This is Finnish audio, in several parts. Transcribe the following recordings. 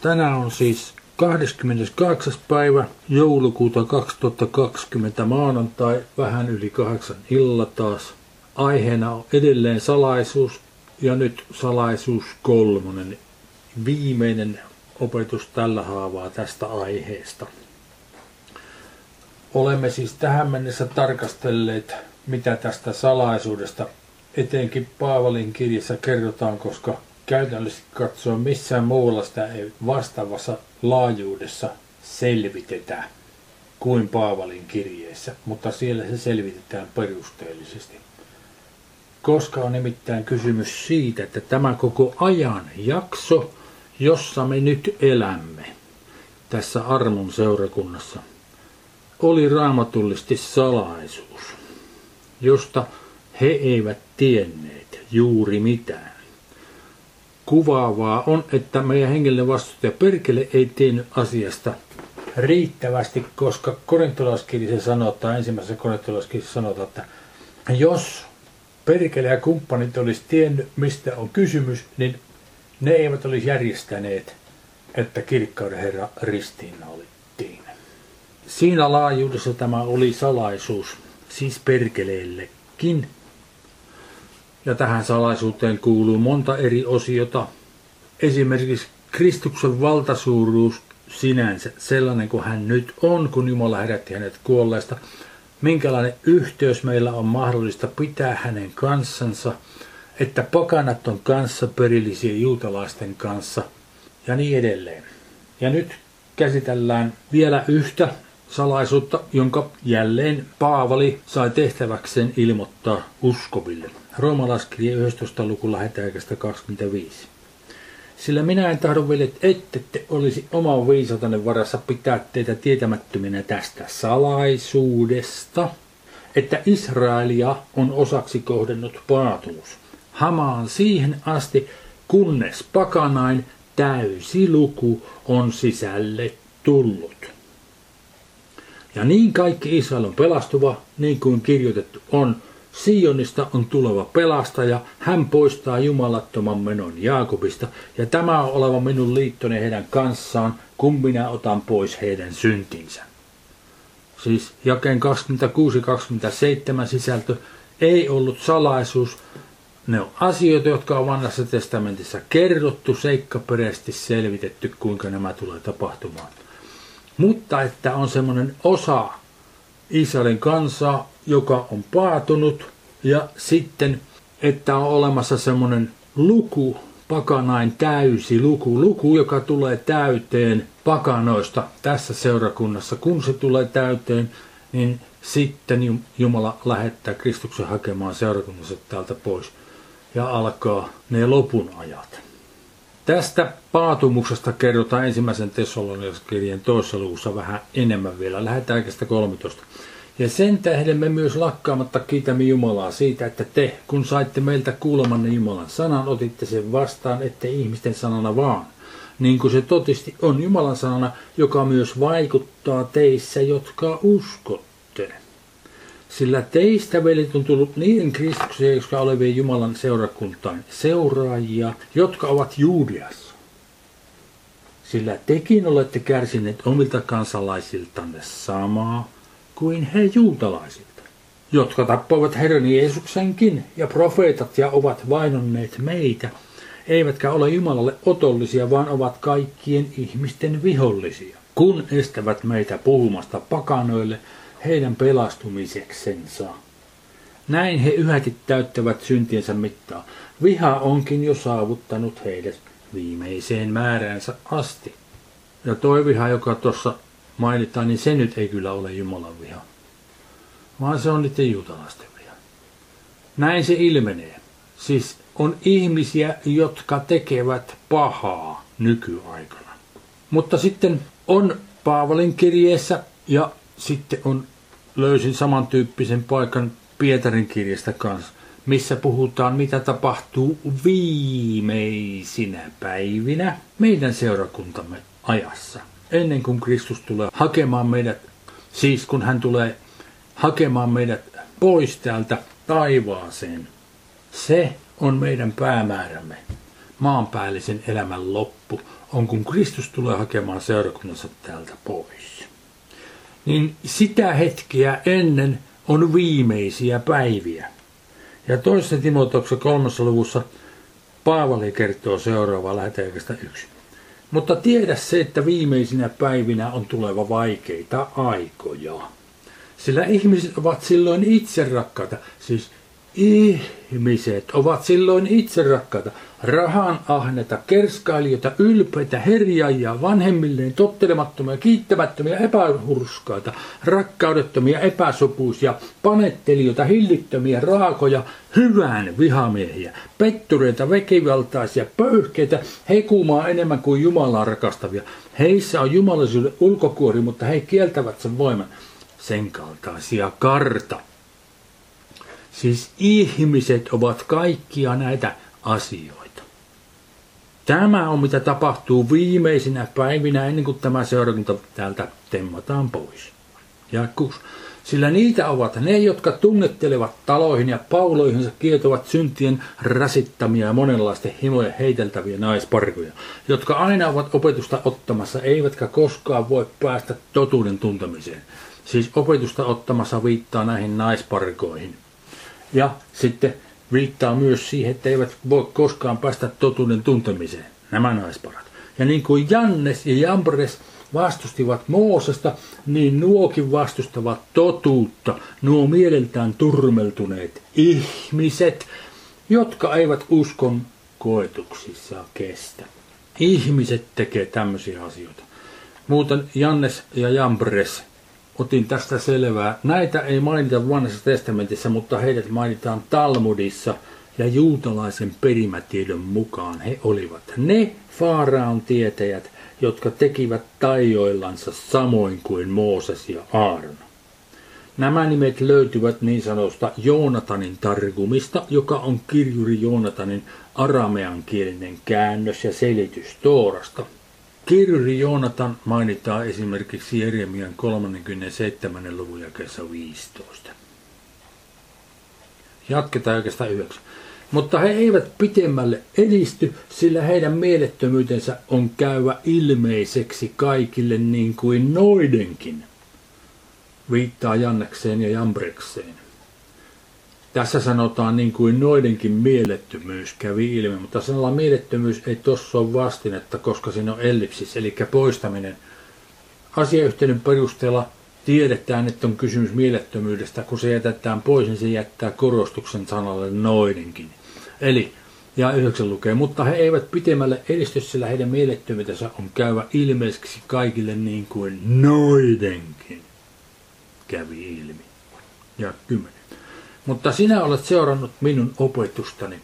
Tänään on siis 28. päivä joulukuuta 2020 maanantai, vähän yli kahdeksan illa taas. Aiheena on edelleen salaisuus ja nyt salaisuus kolmonen, viimeinen opetus tällä haavaa tästä aiheesta. Olemme siis tähän mennessä tarkastelleet, mitä tästä salaisuudesta etenkin Paavalin kirjassa kerrotaan, koska käytännössä katsoa missään muulla sitä ei vastaavassa laajuudessa selvitetä kuin Paavalin kirjeessä, mutta siellä se selvitetään perusteellisesti. Koska on nimittäin kysymys siitä, että tämä koko ajan jakso, jossa me nyt elämme tässä armon seurakunnassa, oli raamatullisesti salaisuus, josta he eivät tienneet juuri mitään. Kuvaavaa on, että meidän hengellinen vastustaja Perkele ei tiennyt asiasta riittävästi, koska korintolaiskirjassa sanotaan, ensimmäisessä korintolaiskirjassa sanotaan, että jos Perkele ja kumppanit olisi tiennyt, mistä on kysymys, niin ne eivät olisi järjestäneet, että kirkkauden Herra ristiinnaulittiin. Siinä laajuudessa tämä oli salaisuus, siis perkeleellekin. Ja tähän salaisuuteen kuuluu monta eri osiota. Esimerkiksi Kristuksen valtasuuruus sinänsä, sellainen kuin hän nyt on, kun Jumala herätti hänet kuolleesta. Minkälainen yhteys meillä on mahdollista pitää hänen kanssansa, että pakanat on kanssa perillisiä juutalaisten kanssa ja niin edelleen. Ja nyt käsitellään vielä yhtä salaisuutta, jonka jälleen Paavali sai tehtäväkseen ilmoittaa uskoville. Roomalaiskirja 11. luku lähetäjäkästä 25. Sillä minä en tahdo, ette te olisi oman viisautanne varassa pitää teitä tietämättöminä tästä salaisuudesta, että Israelia on osaksi kohdennut paatumus. Hamaan siihen asti, kunnes pakanain täysi luku on sisälle tullut. Ja niin kaikki Israel on pelastuva, niin kuin kirjoitettu on, Sionista on tuleva pelastaja, hän poistaa jumalattoman menon Jaakobista, ja tämä on oleva minun liittoni heidän kanssaan, kun minä otan pois heidän syntinsä. Siis jakeen 26-27 sisältö ei ollut salaisuus, ne on asioita, jotka on vanhassa testamentissa kerrottu, seikkaperäisesti selvitetty, kuinka nämä tulee tapahtumaan. Mutta että on semmoinen osa Israelin kansaa, joka on paatunut ja sitten, että on olemassa semmoinen luku, pakanain täysi luku, luku, joka tulee täyteen pakanoista tässä seurakunnassa. Kun se tulee täyteen, niin sitten Jumala lähettää Kristuksen hakemaan seurakunnassa täältä pois ja alkaa ne lopun ajat. Tästä paatumuksesta kerrotaan ensimmäisen Tessalonialaiskirjeen toisessa luvussa vähän enemmän vielä. Lähdetään 13. Ja sen tähden me myös lakkaamatta kiitämme Jumalaa siitä, että te, kun saitte meiltä kuulemanne Jumalan sanan, otitte sen vastaan, ette ihmisten sanana vaan. Niin kuin se totisti on Jumalan sanana, joka myös vaikuttaa teissä, jotka uskotte. Sillä teistä, velit, on tullut niiden Kristuksia, jotka olevien Jumalan seurakuntaan seuraajia, jotka ovat Juudiassa. Sillä tekin olette kärsineet omilta kansalaisiltanne samaa, kuin he juutalaisilta, jotka tappoivat Herran Jeesuksenkin ja profeetat ja ovat vainonneet meitä, eivätkä ole Jumalalle otollisia, vaan ovat kaikkien ihmisten vihollisia, kun estävät meitä puhumasta pakanoille heidän pelastumiseksensa. Näin he yhäti täyttävät syntiensä mittaa. Viha onkin jo saavuttanut heidät viimeiseen määräänsä asti. Ja toi viha, joka tuossa mainitaan, niin se nyt ei kyllä ole Jumalan viha, vaan se on niiden juutalaisten viha. Näin se ilmenee. Siis on ihmisiä, jotka tekevät pahaa nykyaikana. Mutta sitten on Paavalin kirjeessä ja sitten on löysin samantyyppisen paikan Pietarin kirjasta kanssa, missä puhutaan, mitä tapahtuu viimeisinä päivinä meidän seurakuntamme ajassa ennen kuin Kristus tulee hakemaan meidät, siis kun hän tulee hakemaan meidät pois täältä taivaaseen. Se on meidän päämäärämme. maanpäällisen elämän loppu on, kun Kristus tulee hakemaan seurakunnassa täältä pois. Niin sitä hetkeä ennen on viimeisiä päiviä. Ja toisessa Timoteuksen kolmessa luvussa Paavali kertoo seuraavaa lähetäjäkästä yksi. Mutta tiedä se, että viimeisinä päivinä on tuleva vaikeita aikoja. Sillä ihmiset ovat silloin itse rakkaita, siis ihmiset ovat silloin itse rakkaita, rahan ahneta, kerskailijoita, ylpeitä, herjaajia, vanhemmilleen tottelemattomia, kiittämättömiä, epähurskaita, rakkaudettomia, epäsopuisia, panettelijoita, hillittömiä, raakoja, hyvän vihamiehiä, pettureita, vekivaltaisia, pöyhkeitä, hekumaa enemmän kuin Jumalaa rakastavia. Heissä on jumalaisuuden ulkokuori, mutta he kieltävät sen voiman. Sen kaltaisia karta. Siis ihmiset ovat kaikkia näitä asioita. Tämä on mitä tapahtuu viimeisinä päivinä ennen kuin tämä seurakunta täältä temmataan pois. Ja kus. Sillä niitä ovat ne, jotka tunnettelevat taloihin ja pauloihinsa kietovat syntien rasittamia ja monenlaisten himojen heiteltäviä naisparkoja, jotka aina ovat opetusta ottamassa, eivätkä koskaan voi päästä totuuden tuntemiseen. Siis opetusta ottamassa viittaa näihin naisparkoihin. Ja sitten viittaa myös siihen, että eivät voi koskaan päästä totuuden tuntemiseen, nämä naisparat. Ja niin kuin Jannes ja Jambres vastustivat Moosesta, niin nuokin vastustavat totuutta, nuo mieleltään turmeltuneet ihmiset, jotka eivät uskon koetuksissa kestä. Ihmiset tekee tämmöisiä asioita. Muuten Jannes ja Jambres otin tästä selvää. Näitä ei mainita vanhassa testamentissa, mutta heidät mainitaan Talmudissa ja juutalaisen perimätiedon mukaan he olivat ne Faaraon tietäjät, jotka tekivät tajoillansa samoin kuin Mooses ja Aaron. Nämä nimet löytyvät niin sanotusta Joonatanin targumista, joka on kirjuri Joonatanin arameankielinen käännös ja selitys Toorasta – Kirjuri Joonatan mainitaan esimerkiksi Jeremian 37. luvun jakeessa 15. Jatketaan jakeesta 9. Mutta he eivät pitemmälle edisty, sillä heidän mielettömyytensä on käyvä ilmeiseksi kaikille niin kuin noidenkin. Viittaa Jannekseen ja Jambrekseen. Tässä sanotaan niin kuin noidenkin mielettömyys kävi ilmi, mutta sanalla mielettömyys ei tuossa ole vastinetta, koska siinä on ellipsis, eli poistaminen. Asiayhteyden perusteella tiedetään, että on kysymys mielettömyydestä, kun se jätetään pois, niin se jättää korostuksen sanalle noidenkin. Eli, ja yhdeksän lukee, mutta he eivät pitemmälle edisty, sillä heidän mielettömyytensä on käyvä ilmeiseksi kaikille niin kuin noidenkin kävi ilmi. Ja kymmenen. Mutta sinä olet seurannut minun opetustani,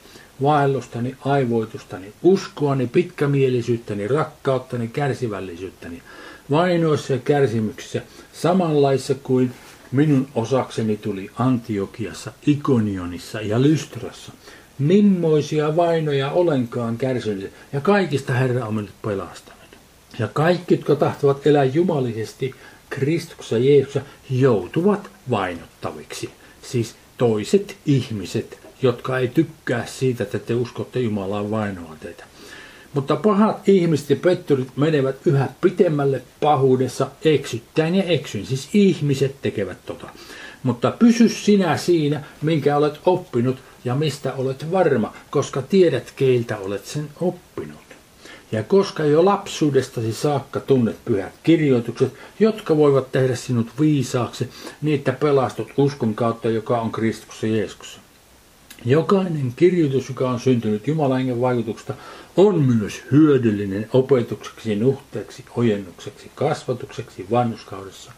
vaellustani, aivoitustani, uskoani, pitkämielisyyttäni, rakkauttani, kärsivällisyyttäni, vainoissa ja kärsimyksissä, samanlaissa kuin minun osakseni tuli Antiokiassa, Ikonionissa ja Lystrassa. Mimmoisia vainoja olenkaan kärsinyt, ja kaikista Herra on minut pelastanut. Ja kaikki, jotka tahtovat elää jumalisesti Kristuksessa Jeesuksessa, joutuvat vainottaviksi. Siis toiset ihmiset, jotka ei tykkää siitä, että te uskotte Jumalaa vainoa teitä. Mutta pahat ihmiset ja petturit menevät yhä pitemmälle pahuudessa eksyttäen ja eksyn. Siis ihmiset tekevät tota. Mutta pysy sinä siinä, minkä olet oppinut ja mistä olet varma, koska tiedät, keiltä olet sen oppinut. Ja koska jo lapsuudestasi saakka tunnet pyhät kirjoitukset, jotka voivat tehdä sinut viisaaksi, niitä pelastut uskon kautta, joka on Kristuksessa Jeesuksessa. Jokainen kirjoitus, joka on syntynyt Jumalan vaikutuksesta, on myös hyödyllinen opetukseksi, nuhteeksi, ojennukseksi, kasvatukseksi vannuskaudessa,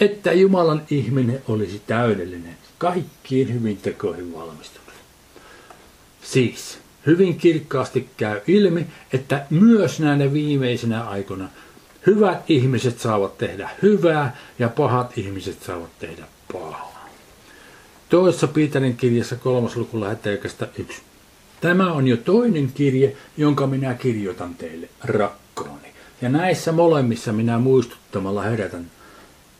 että Jumalan ihminen olisi täydellinen, kaikkiin hyvin tekoihin valmistunut. Siis, hyvin kirkkaasti käy ilmi, että myös näinä viimeisinä aikoina hyvät ihmiset saavat tehdä hyvää ja pahat ihmiset saavat tehdä pahaa. Toisessa Piitarin kirjassa kolmas luku lähettäjäkästä yksi. Tämä on jo toinen kirje, jonka minä kirjoitan teille, rakkaani. Ja näissä molemmissa minä muistuttamalla herätän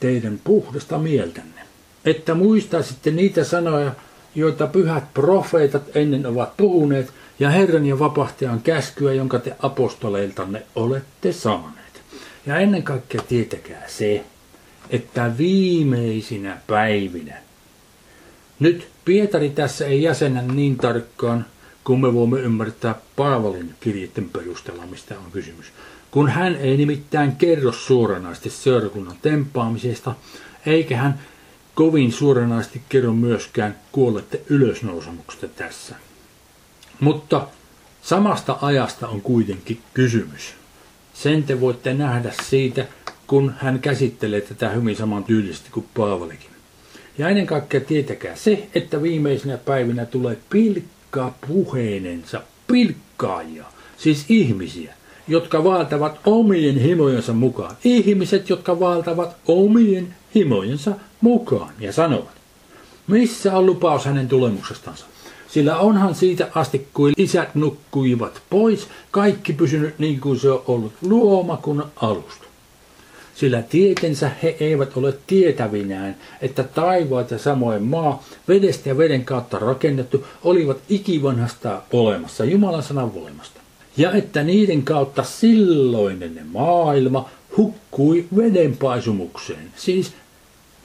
teidän puhdasta mieltänne, että muistaisitte niitä sanoja, joita pyhät profeetat ennen ovat puhuneet, ja Herran ja vapahtajan käskyä, jonka te apostoleiltanne olette saaneet. Ja ennen kaikkea tietäkää se, että viimeisinä päivinä, nyt Pietari tässä ei jäsenä niin tarkkaan, kun me voimme ymmärtää Paavalin kirjeiden perusteella, mistä on kysymys. Kun hän ei nimittäin kerro suoranaisesti seurakunnan tempaamisesta, eikä hän kovin suoranaisesti kerro myöskään kuollette ylösnousemuksesta tässä. Mutta samasta ajasta on kuitenkin kysymys. Sen te voitte nähdä siitä, kun hän käsittelee tätä hyvin saman tyylisesti kuin Paavalikin. Ja ennen kaikkea tietäkää se, että viimeisinä päivinä tulee pilkkaa puheenensa, pilkkaajia, siis ihmisiä, jotka valtavat omien himojensa mukaan. Ihmiset, jotka valtavat omien himojensa mukaan ja sanovat, missä on lupaus hänen tulemuksestansa? Sillä onhan siitä asti, kuin isät nukkuivat pois, kaikki pysynyt niin kuin se on ollut luomakunnan alusta. Sillä tietensä he eivät ole tietävinään, että taivaat ja samoin maa, vedestä ja veden kautta rakennettu, olivat ikivanhasta olemassa, Jumalan sanan voimasta. Ja että niiden kautta silloinen maailma hukkui vedenpaisumukseen, siis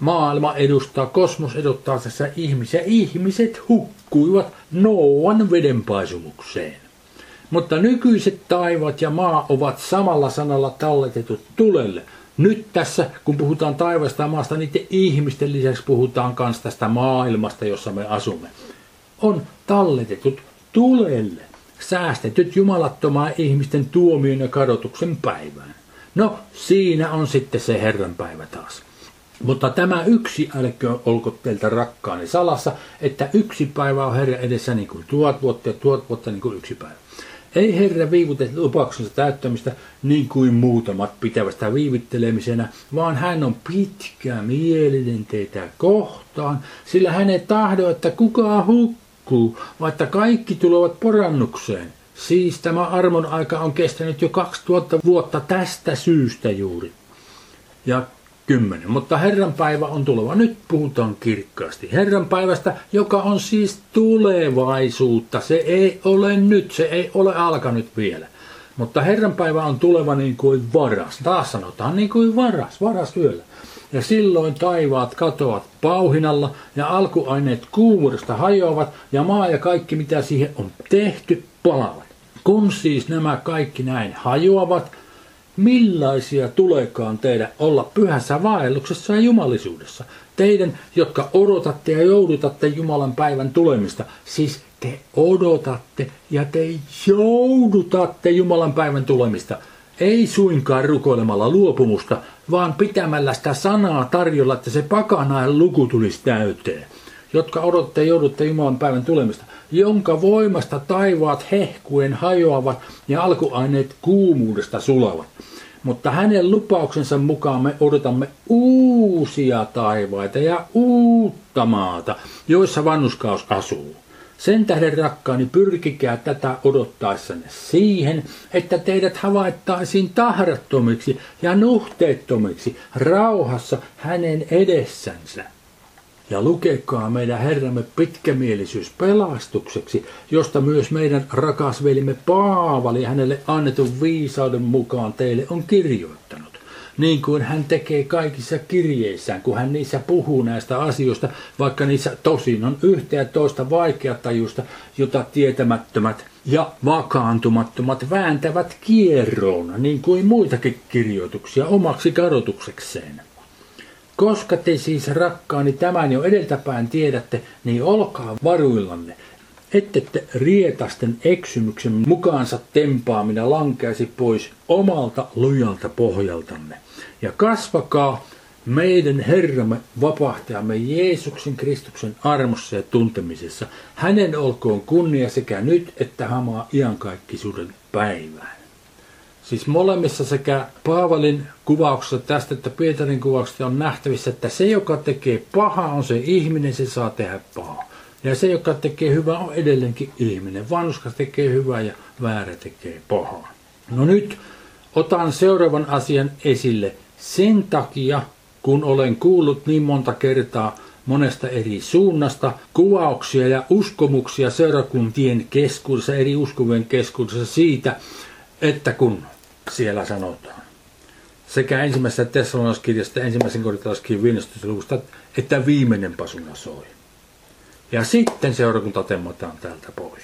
Maailma edustaa, kosmos edustaa tässä ihmisiä. Ihmiset hukkuivat Noan vedenpaisumukseen. Mutta nykyiset taivat ja maa ovat samalla sanalla talletetut tulelle. Nyt tässä, kun puhutaan taivasta ja maasta, niiden ihmisten lisäksi puhutaan myös tästä maailmasta, jossa me asumme. On talletetut tulelle, säästetyt jumalattomaan ihmisten tuomion ja kadotuksen päivään. No, siinä on sitten se Herran päivä taas. Mutta tämä yksi älkö olko teiltä rakkaani salassa, että yksi päivä on Herra edessä niin kuin tuhat vuotta ja tuhat vuotta niin kuin yksi päivä. Ei Herra viivute lupauksensa täyttämistä niin kuin muutamat pitävästä viivyttelemisenä, vaan hän on pitkä mielinen teitä kohtaan, sillä hän ei tahdo, että kukaan hukkuu, vaikka kaikki tulevat porannukseen. Siis tämä armon aika on kestänyt jo 2000 vuotta tästä syystä juuri. Ja kymmenen. Mutta Herran päivä on tuleva. Nyt puhutaan kirkkaasti. Herran päivästä, joka on siis tulevaisuutta. Se ei ole nyt, se ei ole alkanut vielä. Mutta Herran päivä on tuleva niin kuin varas. Taas sanotaan niin kuin varas, varas yöllä. Ja silloin taivaat katoavat pauhinalla ja alkuaineet kuumuudesta hajoavat ja maa ja kaikki mitä siihen on tehty palavat. Kun siis nämä kaikki näin hajoavat, millaisia tuleekaan teidän olla pyhässä vaelluksessa ja jumalisuudessa. Teidän, jotka odotatte ja joudutatte Jumalan päivän tulemista, siis te odotatte ja te joudutatte Jumalan päivän tulemista. Ei suinkaan rukoilemalla luopumusta, vaan pitämällä sitä sanaa tarjolla, että se pakanain luku tulisi täyteen. Jotka odotte joudutte Jumalan päivän tulemista jonka voimasta taivaat hehkuen hajoavat ja alkuaineet kuumuudesta sulavat. Mutta hänen lupauksensa mukaan me odotamme uusia taivaita ja uutta maata, joissa vannuskaus asuu. Sen tähden rakkaani pyrkikää tätä odottaessanne siihen, että teidät havaittaisiin tahrattomiksi ja nuhteettomiksi rauhassa hänen edessänsä ja lukekaa meidän Herramme pitkämielisyys pelastukseksi, josta myös meidän rakas velimme Paavali hänelle annetun viisauden mukaan teille on kirjoittanut. Niin kuin hän tekee kaikissa kirjeissään, kun hän niissä puhuu näistä asioista, vaikka niissä tosin on yhtä ja toista vaikeatajusta, jota tietämättömät ja vakaantumattomat vääntävät kierroon, niin kuin muitakin kirjoituksia omaksi kadotuksekseen. Koska te siis rakkaani tämän jo edeltäpäin tiedätte, niin olkaa varuillanne, ette te rietasten eksymyksen mukaansa tempaamina lankeasi pois omalta lujalta pohjaltanne. Ja kasvakaa meidän Herramme vapahtajamme Jeesuksen Kristuksen armossa ja tuntemisessa. Hänen olkoon kunnia sekä nyt että hamaa iankaikkisuuden päivään. Siis molemmissa sekä Paavalin kuvauksessa tästä että Pietarin kuvauksesta on nähtävissä, että se, joka tekee pahaa, on se ihminen, se saa tehdä pahaa. Ja se, joka tekee hyvää, on edelleenkin ihminen. Vanhuskas tekee hyvää ja väärä tekee pahaa. No nyt otan seuraavan asian esille. Sen takia, kun olen kuullut niin monta kertaa monesta eri suunnasta kuvauksia ja uskomuksia seurakuntien keskuudessa, eri uskovien keskuudessa siitä, että kun siellä sanotaan sekä ensimmäisestä Tessalonauskirjasta ensimmäisen korintolaiskirjan 15. luvusta, että viimeinen pasuna soi. Ja sitten seurakunta temmataan täältä pois.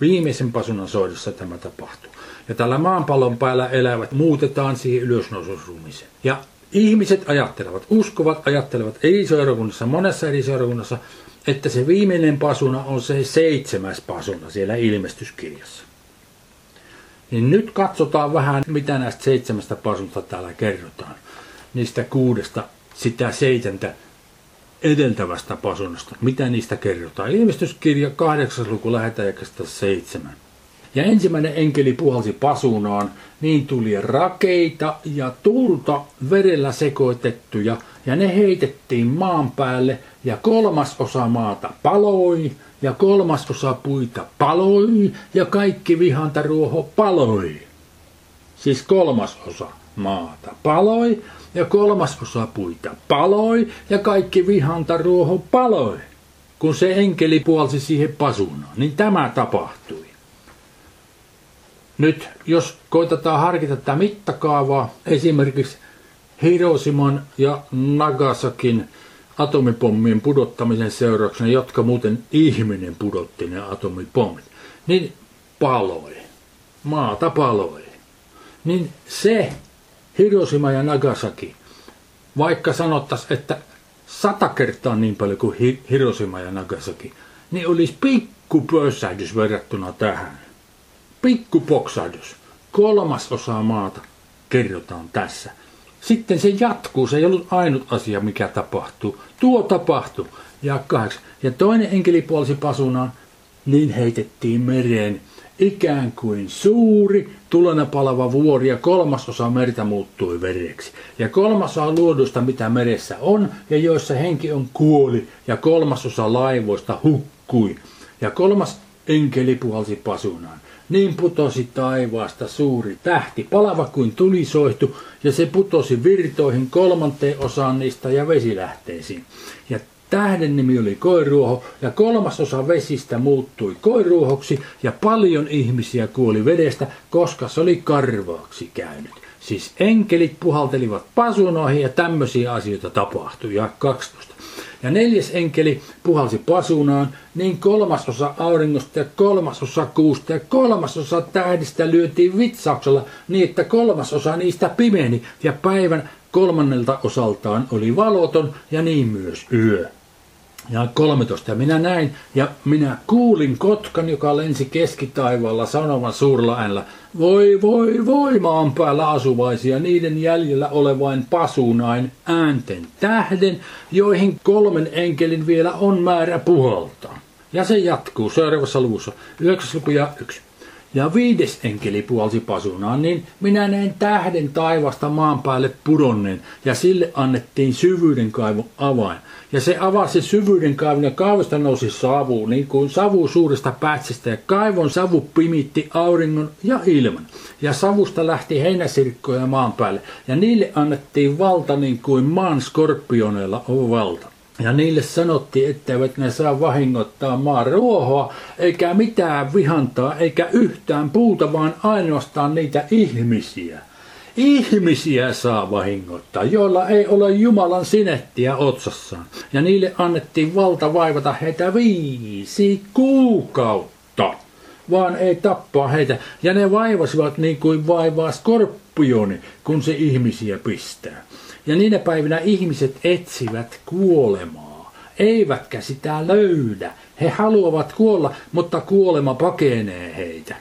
Viimeisen pasunan soidossa tämä tapahtuu. Ja tällä maanpallon päällä elävät muutetaan siihen ylösnoususruumiseen. Ja ihmiset ajattelevat, uskovat ajattelevat eri seurakunnassa, monessa eri seurakunnassa, että se viimeinen pasuna on se seitsemäs pasuna siellä ilmestyskirjassa. Niin nyt katsotaan vähän, mitä näistä seitsemästä pasunta täällä kerrotaan. Niistä kuudesta sitä seitsemäntä edeltävästä pasunasta. Mitä niistä kerrotaan? Ilmestyskirja 8. luku lähetään 7. Ja ensimmäinen enkeli puhalsi pasunaan, niin tuli rakeita ja tulta verellä sekoitettuja, ja ne heitettiin maan päälle, ja kolmas osa maata paloi, ja kolmas osa puita paloi, ja kaikki vihantaruoho paloi. Siis kolmas osa maata paloi, ja kolmas osa puita paloi, ja kaikki vihantaruoho paloi. Kun se enkeli puolsi siihen pasunaan, niin tämä tapahtui. Nyt jos koitetaan harkita tätä mittakaavaa, esimerkiksi Hiroshiman ja Nagasakin atomipommien pudottamisen seurauksena, jotka muuten ihminen pudotti ne atomipommit, niin paloi. Maata paloi. Niin se Hiroshima ja Nagasaki, vaikka sanottaisiin, että sata kertaa niin paljon kuin Hiroshima ja Nagasaki, niin olisi pikku verrattuna tähän pikkupoksahdus, kolmas osa maata kerrotaan tässä. Sitten se jatkuu, se ei ollut ainut asia, mikä tapahtuu. Tuo tapahtui. Ja kahdeksan. Ja toinen enkeli puolsi pasunaan, niin heitettiin mereen ikään kuin suuri tulena palava vuori ja kolmasosa merta muuttui vereksi. Ja kolmasosa luodusta, mitä meressä on ja joissa henki on kuoli ja kolmasosa laivoista hukkui. Ja kolmas enkeli puhalsi pasunaan. Niin putosi taivaasta suuri tähti, palava kuin tulisoihtu, ja se putosi virtoihin kolmanteen osaan niistä ja vesilähteisiin. Ja tähden nimi oli koiruoho, ja kolmasosa vesistä muuttui koiruohoksi, ja paljon ihmisiä kuoli vedestä, koska se oli karvaaksi käynyt. Siis enkelit puhaltelivat pasunoihin ja tämmöisiä asioita tapahtui. Ja 12. Ja neljäs enkeli puhalsi pasunaan, niin kolmasosa auringosta ja kolmasosa kuusta ja kolmasosa tähdistä lyötiin vitsauksella niin, että kolmasosa niistä pimeni ja päivän kolmannelta osaltaan oli valoton ja niin myös yö. Ja 13. Ja minä näin ja minä kuulin kotkan, joka lensi keskitaivaalla sanovan suurella äänellä, voi voi voi maan päällä asuvaisia, niiden jäljellä olevain pasunain äänten tähden, joihin kolmen enkelin vielä on määrä puhaltaa. Ja se jatkuu seuraavassa luvussa, 9 luku ja 1. Ja viides enkeli puolsi pasunaan, niin minä näin tähden taivasta maan päälle pudonneen, ja sille annettiin syvyyden kaivon avain. Ja se avasi syvyyden kaivon, ja kaivosta nousi savu, niin kuin savu suuresta pätsästä, ja kaivon savu pimitti auringon ja ilman. Ja savusta lähti heinäsirkkoja maan päälle, ja niille annettiin valta niin kuin maan skorpioneilla on valta. Ja niille sanottiin, etteivät ne saa vahingoittaa maan ruohoa, eikä mitään vihantaa, eikä yhtään puuta, vaan ainoastaan niitä ihmisiä. Ihmisiä saa vahingoittaa, joilla ei ole Jumalan sinettiä otsassaan. Ja niille annettiin valta vaivata heitä viisi kuukautta, vaan ei tappaa heitä. Ja ne vaivasivat niin kuin vaivaa skorpioni, kun se ihmisiä pistää. Ja niinä päivinä ihmiset etsivät kuolemaa, eivätkä sitä löydä. He haluavat kuolla, mutta kuolema pakenee heitä.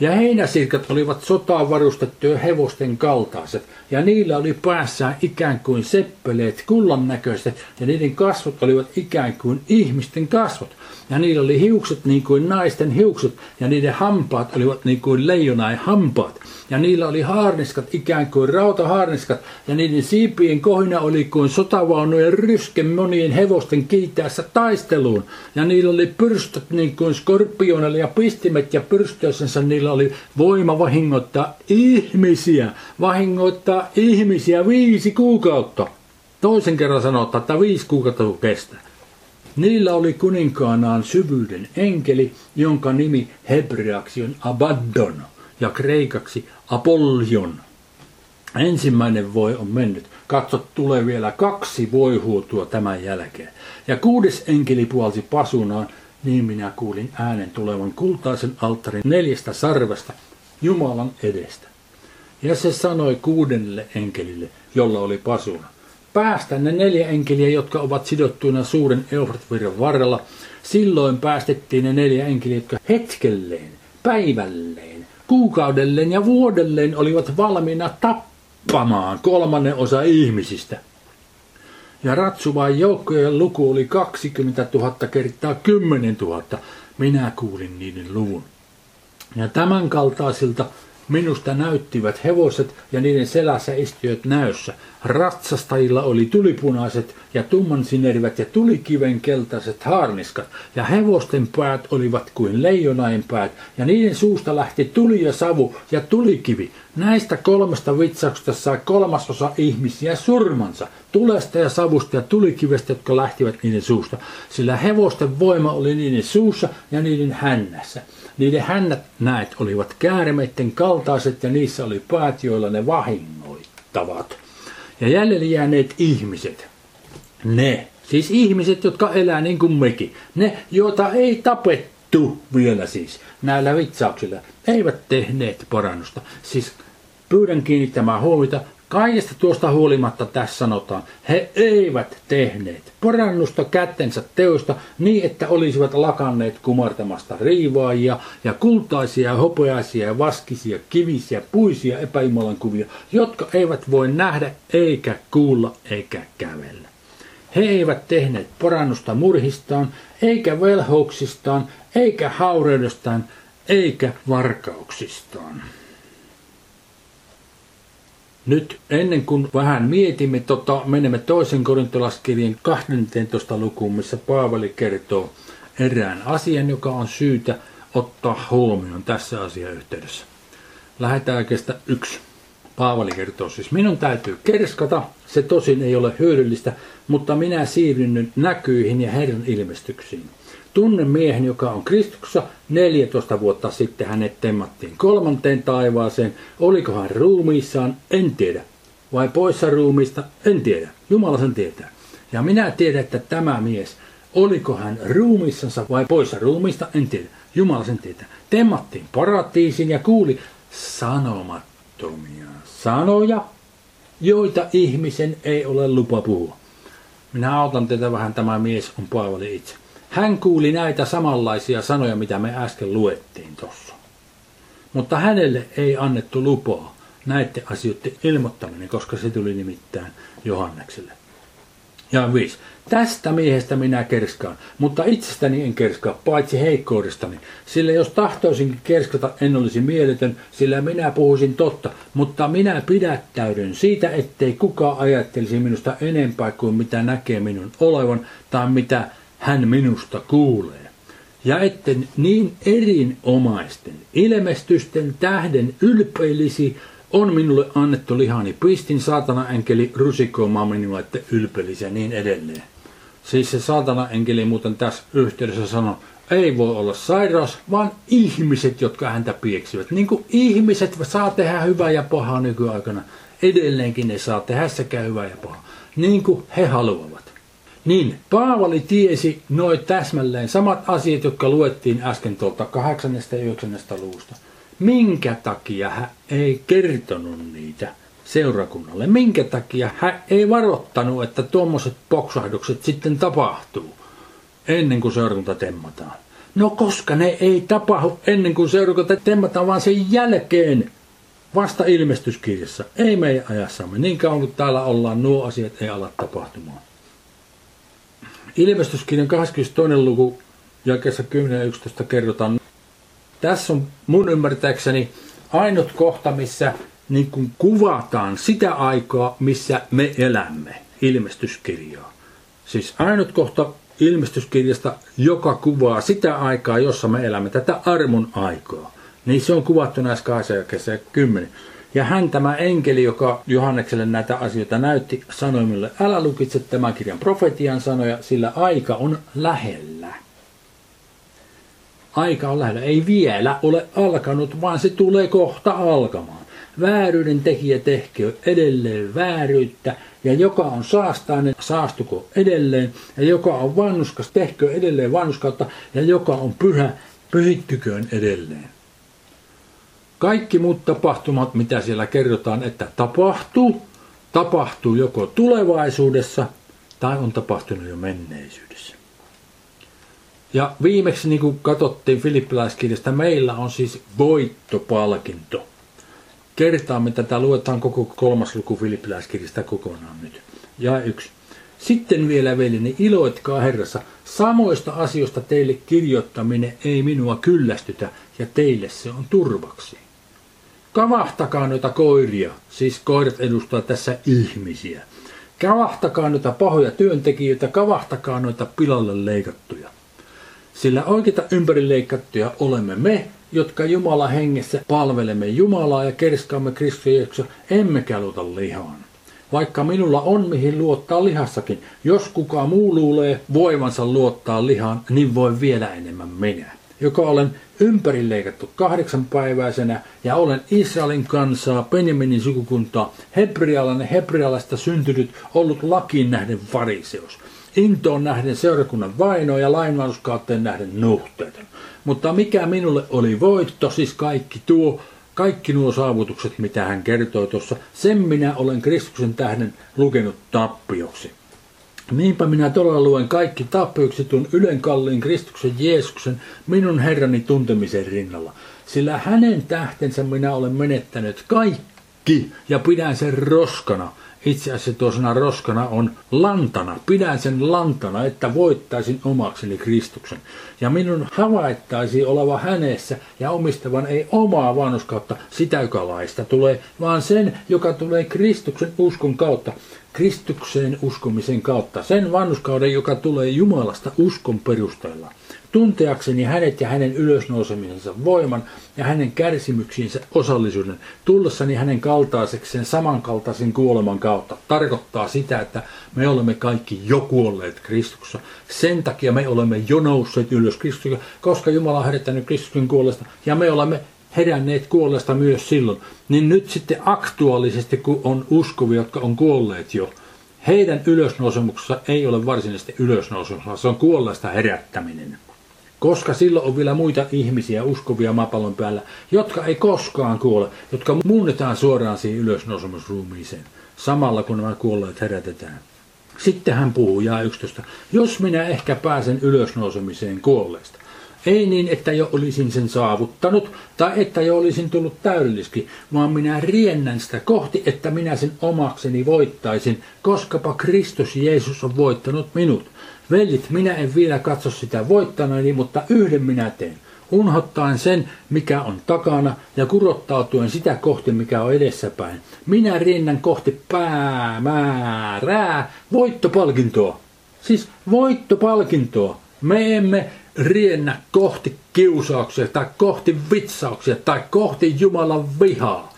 Ja heinäsirkat olivat sotaan varustettuja hevosten kaltaiset, ja niillä oli päässään ikään kuin seppeleet kullan näköiset, ja niiden kasvot olivat ikään kuin ihmisten kasvot. Ja niillä oli hiukset niin kuin naisten hiukset, ja niiden hampaat olivat niin kuin leijonain hampaat. Ja niillä oli haarniskat ikään kuin rautahaarniskat, ja niiden siipien kohina oli kuin sotavaunujen ryske monien hevosten kiitäessä taisteluun. Ja niillä oli pyrstöt niin kuin skorpionilla ja pistimet, ja pyrstöisensä niillä oli voima vahingoittaa ihmisiä, vahingoittaa ihmisiä viisi kuukautta. Toisen kerran sanotaan, että viisi kuukautta kestää. Niillä oli kuninkaanaan syvyyden enkeli, jonka nimi hebreaksi on Abaddon ja kreikaksi Apollion. Ensimmäinen voi on mennyt. Katso, tulee vielä kaksi voihuutua tämän jälkeen. Ja kuudes enkeli puolsi pasunaan, niin minä kuulin äänen tulevan kultaisen alttarin neljästä sarvesta Jumalan edestä. Ja se sanoi kuudennelle enkelille, jolla oli pasuna. Päästä ne neljä enkeliä, jotka ovat sidottuina suuren Eufratvirran varrella. Silloin päästettiin ne neljä enkeliä, jotka hetkelleen, päivälleen, kuukaudelleen ja vuodelleen olivat valmiina tappamaan kolmannen osa ihmisistä. Ja ratsuvaan joukkojen luku oli 20 000 kertaa 10 000. Minä kuulin niiden luvun. Ja tämän kaltaisilta Minusta näyttivät hevoset ja niiden selässä istiöt näössä. Ratsastajilla oli tulipunaiset ja tummansinerivät ja tulikiven keltaiset haarniskat, ja hevosten päät olivat kuin leijonain päät, ja niiden suusta lähti tuli ja savu ja tulikivi. Näistä kolmesta vitsauksesta sai kolmasosa ihmisiä surmansa, tulesta ja savusta ja tulikivestä, jotka lähtivät niiden suusta, sillä hevosten voima oli niiden suussa ja niiden hännässä. Niiden hännät näet olivat käärmeiden kaltaiset ja niissä oli päät, joilla ne vahingoittavat. Ja jäljelle jääneet ihmiset, ne, siis ihmiset, jotka elää niin kuin mekin, ne, joita ei tapettu vielä siis näillä vitsauksilla, eivät tehneet parannusta. Siis pyydän kiinnittämään huomiota, Kaikesta tuosta huolimatta tässä sanotaan, he eivät tehneet parannusta kättensä teosta niin, että olisivat lakanneet kumartamasta riivaajia ja kultaisia hopeaisia vaskisia, kivisiä, puisia epäjumalan kuvia, jotka eivät voi nähdä eikä kuulla eikä kävellä. He eivät tehneet parannusta murhistaan, eikä velhouksistaan, eikä haureudestaan, eikä varkauksistaan. Nyt ennen kuin vähän mietimme, tota, menemme toisen korintolaskirjan 12. lukuun, missä Paavali kertoo erään asian, joka on syytä ottaa huomioon tässä asiayhteydessä. Lähdetään kestä yksi. Paavali kertoo siis, minun täytyy kerskata, se tosin ei ole hyödyllistä, mutta minä siirryn näkyihin ja Herran ilmestyksiin. Tunnen miehen, joka on Kristuksessa. 14 vuotta sitten hänet temmattiin kolmanteen taivaaseen. Oliko hän ruumiissaan? En tiedä. Vai poissa ruumiista? En tiedä. Jumala sen tietää. Ja minä tiedän, että tämä mies, oliko hän ruumissansa vai poissa ruumista? En tiedä. Jumala sen tietää. Temmattiin paratiisin ja kuuli sanomattomia sanoja, joita ihmisen ei ole lupa puhua. Minä autan teitä vähän, tämä mies on Paavali itse. Hän kuuli näitä samanlaisia sanoja, mitä me äsken luettiin tuossa. Mutta hänelle ei annettu lupaa näiden asioiden ilmoittaminen, koska se tuli nimittäin Johannekselle. Ja viisi. Tästä miehestä minä kerskaan, mutta itsestäni en kerskaa, paitsi heikkoudestani. Sillä jos tahtoisinkin kerskata, en olisi mieletön, sillä minä puhuisin totta, mutta minä pidättäydyn siitä, ettei kukaan ajattelisi minusta enempää kuin mitä näkee minun olevan tai mitä hän minusta kuulee. Ja etten niin erinomaisten ilmestysten tähden ylpeilisi, on minulle annettu lihani. Pistin saatana enkeli rusikoimaan minua, että ylpeilisi ja niin edelleen. Siis se saatana enkeli muuten tässä yhteydessä sanoi, ei voi olla sairaus, vaan ihmiset, jotka häntä pieksivät. Niin kuin ihmiset saa tehdä hyvää ja pahaa nykyaikana, edelleenkin ne saa tehdä sekä hyvää ja pahaa, niin kuin he haluavat. Niin, Paavali tiesi noin täsmälleen samat asiat, jotka luettiin äsken tuolta 8. ja 9. luusta. Minkä takia hän ei kertonut niitä seurakunnalle? Minkä takia hän ei varoittanut, että tuommoiset poksahdukset sitten tapahtuu ennen kuin seurakunta temmataan? No koska ne ei tapahdu ennen kuin seurakunta temmataan, vaan sen jälkeen vasta ilmestyskirjassa. Ei meidän ajassamme. Niin kauan kuin täällä ollaan, nuo asiat ei ala tapahtumaan. Ilmestyskirjan 22. luku jakeessa 10 ja 11 kerrotaan. Tässä on mun ymmärtääkseni ainut kohta, missä niin kuin kuvataan sitä aikaa, missä me elämme, ilmestyskirjaa. Siis ainut kohta ilmestyskirjasta, joka kuvaa sitä aikaa, jossa me elämme, tätä armon aikaa. Niin se on kuvattu näissä kahdessa jakeessa 10. Ja hän tämä enkeli, joka Johannekselle näitä asioita näytti, sanoi minulle, älä lukitse tämän kirjan profetian sanoja, sillä aika on lähellä. Aika on lähellä. Ei vielä ole alkanut, vaan se tulee kohta alkamaan. Vääryyden tekijä tehkö edelleen vääryyttä, ja joka on saastainen, saastuko edelleen, ja joka on vannuskas, tehkö edelleen vannuskautta, ja joka on pyhä, pyhittyköön edelleen. Kaikki muut tapahtumat, mitä siellä kerrotaan, että tapahtuu, tapahtuu joko tulevaisuudessa tai on tapahtunut jo menneisyydessä. Ja viimeksi, niin kuin katsottiin Filippiläiskirjasta, meillä on siis voittopalkinto. Kertaamme tätä, luetaan koko kolmas luku Filippiläiskirjasta kokonaan nyt. Ja yksi. Sitten vielä veljeni, iloitkaa Herrassa. Samoista asioista teille kirjoittaminen ei minua kyllästytä ja teille se on turvaksi. Kavahtakaa noita koiria, siis koirat edustaa tässä ihmisiä. Kavahtakaa noita pahoja työntekijöitä, kavahtakaa noita pilalle leikattuja. Sillä oikeita ympärileikattuja olemme me, jotka Jumala hengessä palvelemme Jumalaa ja kerskaamme Kristus emmekä luota lihaan. Vaikka minulla on mihin luottaa lihassakin, jos kuka muu luulee voivansa luottaa lihaan, niin voi vielä enemmän minä, joka olen ympärileikattu kahdeksanpäiväisenä ja olen Israelin kansaa, Benjaminin sukukuntaa, hebrealainen, hebrealaista syntynyt, ollut lakiin nähden fariseus. Intoon nähden seurakunnan vainoa ja lainvanuskaatteen nähden nuhteeton. Mutta mikä minulle oli voitto, siis kaikki tuo, kaikki nuo saavutukset, mitä hän kertoi tuossa, sen minä olen Kristuksen tähden lukenut tappioksi. Niinpä minä todella luen kaikki tappioksi tuon ylen kalliin Kristuksen Jeesuksen minun Herrani tuntemisen rinnalla. Sillä hänen tähtensä minä olen menettänyt kaikki ja pidän sen roskana, itse asiassa tuo roskana on lantana. Pidän sen lantana, että voittaisin omakseni Kristuksen. Ja minun havaittaisi oleva hänessä ja omistavan ei omaa vanhuskautta sitä, joka laista tulee, vaan sen, joka tulee Kristuksen uskon kautta. Kristukseen uskomisen kautta. Sen vanhuskauden, joka tulee Jumalasta uskon perusteella tunteakseni hänet ja hänen ylösnousemisensa voiman ja hänen kärsimyksiinsä osallisuuden, tullessani hänen kaltaisekseen samankaltaisen kuoleman kautta, tarkoittaa sitä, että me olemme kaikki jo kuolleet Kristuksessa. Sen takia me olemme jo nousseet ylös Kristuksessa, koska Jumala on herättänyt Kristuksen kuolesta ja me olemme heränneet kuolleesta myös silloin. Niin nyt sitten aktuaalisesti, kun on uskovia, jotka on kuolleet jo, heidän ylösnousemuksessa ei ole varsinaisesti ylösnousemuksessa, se on kuolleesta herättäminen koska silloin on vielä muita ihmisiä, uskovia maapallon päällä, jotka ei koskaan kuole, jotka muunnetaan suoraan siihen ylösnousemusruumiiseen, samalla kun nämä kuolleet herätetään. Sitten hän puhuu ja 11. Jos minä ehkä pääsen ylösnousemiseen kuolleesta, ei niin, että jo olisin sen saavuttanut tai että jo olisin tullut täydelliski, vaan minä riennän sitä kohti, että minä sen omakseni voittaisin, koskapa Kristus Jeesus on voittanut minut. Vellit, minä en vielä katso sitä voittaneeni, mutta yhden minä teen. Unhottaen sen, mikä on takana, ja kurottautuen sitä kohti, mikä on edessäpäin. Minä riennän kohti päämäärää, voittopalkintoa. Siis voittopalkintoa. Me emme riennä kohti kiusauksia tai kohti vitsauksia tai kohti Jumalan vihaa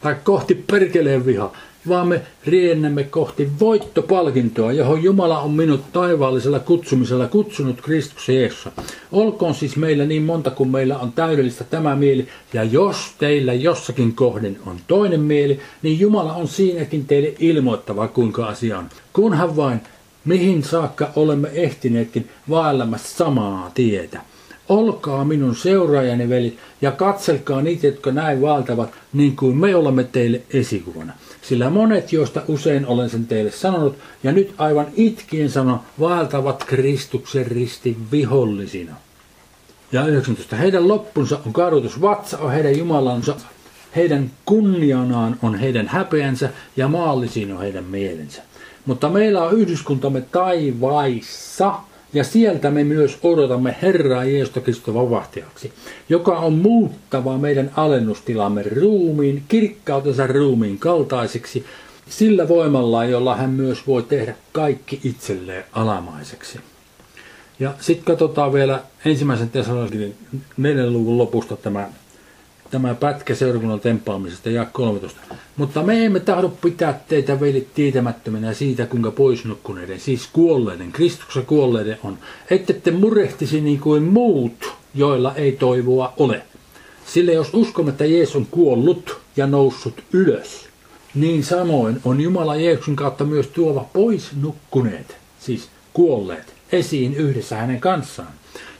tai kohti perkeleen vihaa, vaan me riennämme kohti voittopalkintoa, johon Jumala on minut taivaallisella kutsumisella kutsunut Kristuksen Jeesussa. Olkoon siis meillä niin monta kuin meillä on täydellistä tämä mieli, ja jos teillä jossakin kohden on toinen mieli, niin Jumala on siinäkin teille ilmoittava, kuinka asia on. Kunhan vain mihin saakka olemme ehtineetkin vaellamassa samaa tietä. Olkaa minun seuraajani velit ja katselkaa niitä, jotka näin vaeltavat, niin kuin me olemme teille esikuvana. Sillä monet, joista usein olen sen teille sanonut, ja nyt aivan itkien sano, vaeltavat Kristuksen ristin vihollisina. Ja 19. Heidän loppunsa on kadotus, vatsa on heidän Jumalansa, heidän kunnianaan on heidän häpeänsä ja maallisiin on heidän mielensä. Mutta meillä on yhdyskuntamme taivaissa, ja sieltä me myös odotamme Herraa Jeesusta Kristus vapahtajaksi, joka on muuttava meidän alennustilamme ruumiin, kirkkautensa ruumiin kaltaiseksi, sillä voimalla, jolla hän myös voi tehdä kaikki itselleen alamaiseksi. Ja sitten katsotaan vielä ensimmäisen Thessalonikin neljän luvun lopusta tämä tämä pätkä seurakunnan tempaamisesta ja 13. Mutta me emme tahdo pitää teitä velit tietämättömänä siitä, kuinka poisnukkuneiden, siis kuolleiden, Kristuksen kuolleiden on, ette te murehtisi niin kuin muut, joilla ei toivoa ole. Sillä jos uskomme, että Jeesus on kuollut ja noussut ylös, niin samoin on Jumala Jeesuksen kautta myös tuova pois nukkuneet, siis kuolleet, esiin yhdessä hänen kanssaan.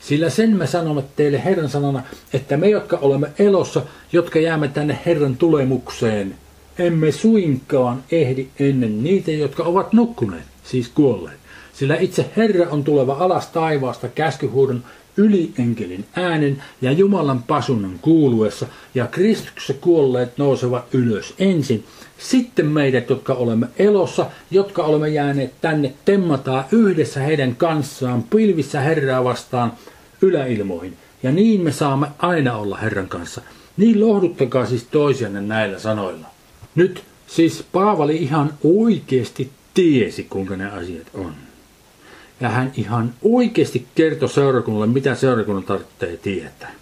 Sillä sen me sanomme teille Herran sanana, että me, jotka olemme elossa, jotka jäämme tänne Herran tulemukseen, emme suinkaan ehdi ennen niitä, jotka ovat nukkuneet, siis kuolleet. Sillä itse Herra on tuleva alas taivaasta käskyhuudon ylienkelin äänen ja Jumalan pasunnan kuuluessa, ja Kristuksessa kuolleet nousevat ylös ensin. Sitten meidät, jotka olemme elossa, jotka olemme jääneet tänne, temmataan yhdessä heidän kanssaan pilvissä Herraa vastaan yläilmoihin. Ja niin me saamme aina olla Herran kanssa. Niin lohduttakaa siis toisianne näillä sanoilla. Nyt siis Paavali ihan oikeasti tiesi, kuinka ne asiat on. Ja hän ihan oikeasti kertoi seurakunnalle, mitä seurakunnan tarvitsee tietää.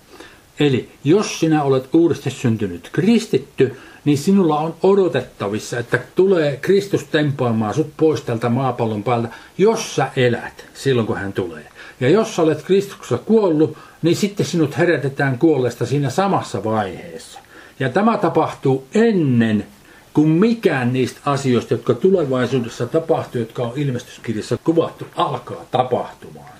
Eli jos sinä olet uudesti syntynyt kristitty, niin sinulla on odotettavissa, että tulee Kristus tempaamaan sut pois tältä maapallon päältä, jos sä elät silloin, kun hän tulee. Ja jos sä olet Kristuksessa kuollut, niin sitten sinut herätetään kuolleesta siinä samassa vaiheessa. Ja tämä tapahtuu ennen kuin mikään niistä asioista, jotka tulevaisuudessa tapahtuu, jotka on ilmestyskirjassa kuvattu, alkaa tapahtumaan.